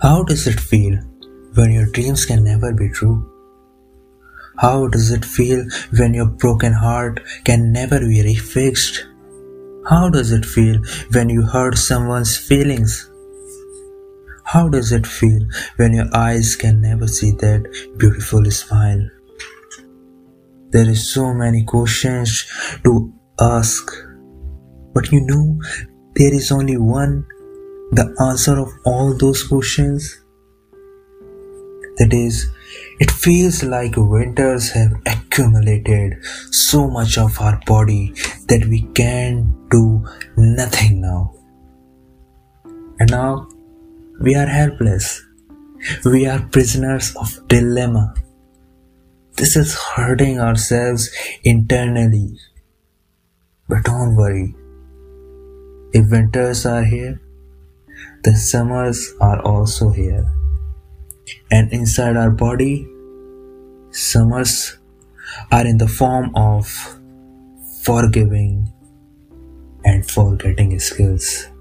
How does it feel when your dreams can never be true? How does it feel when your broken heart can never be refixed? How does it feel when you hurt someone's feelings? How does it feel when your eyes can never see that beautiful smile? There is so many questions to ask, but you know there is only one the answer of all those questions? That is, it feels like winters have accumulated so much of our body that we can do nothing now. And now we are helpless. We are prisoners of dilemma. This is hurting ourselves internally. But don't worry. If winters are here, the summers are also here. And inside our body, summers are in the form of forgiving and forgetting skills.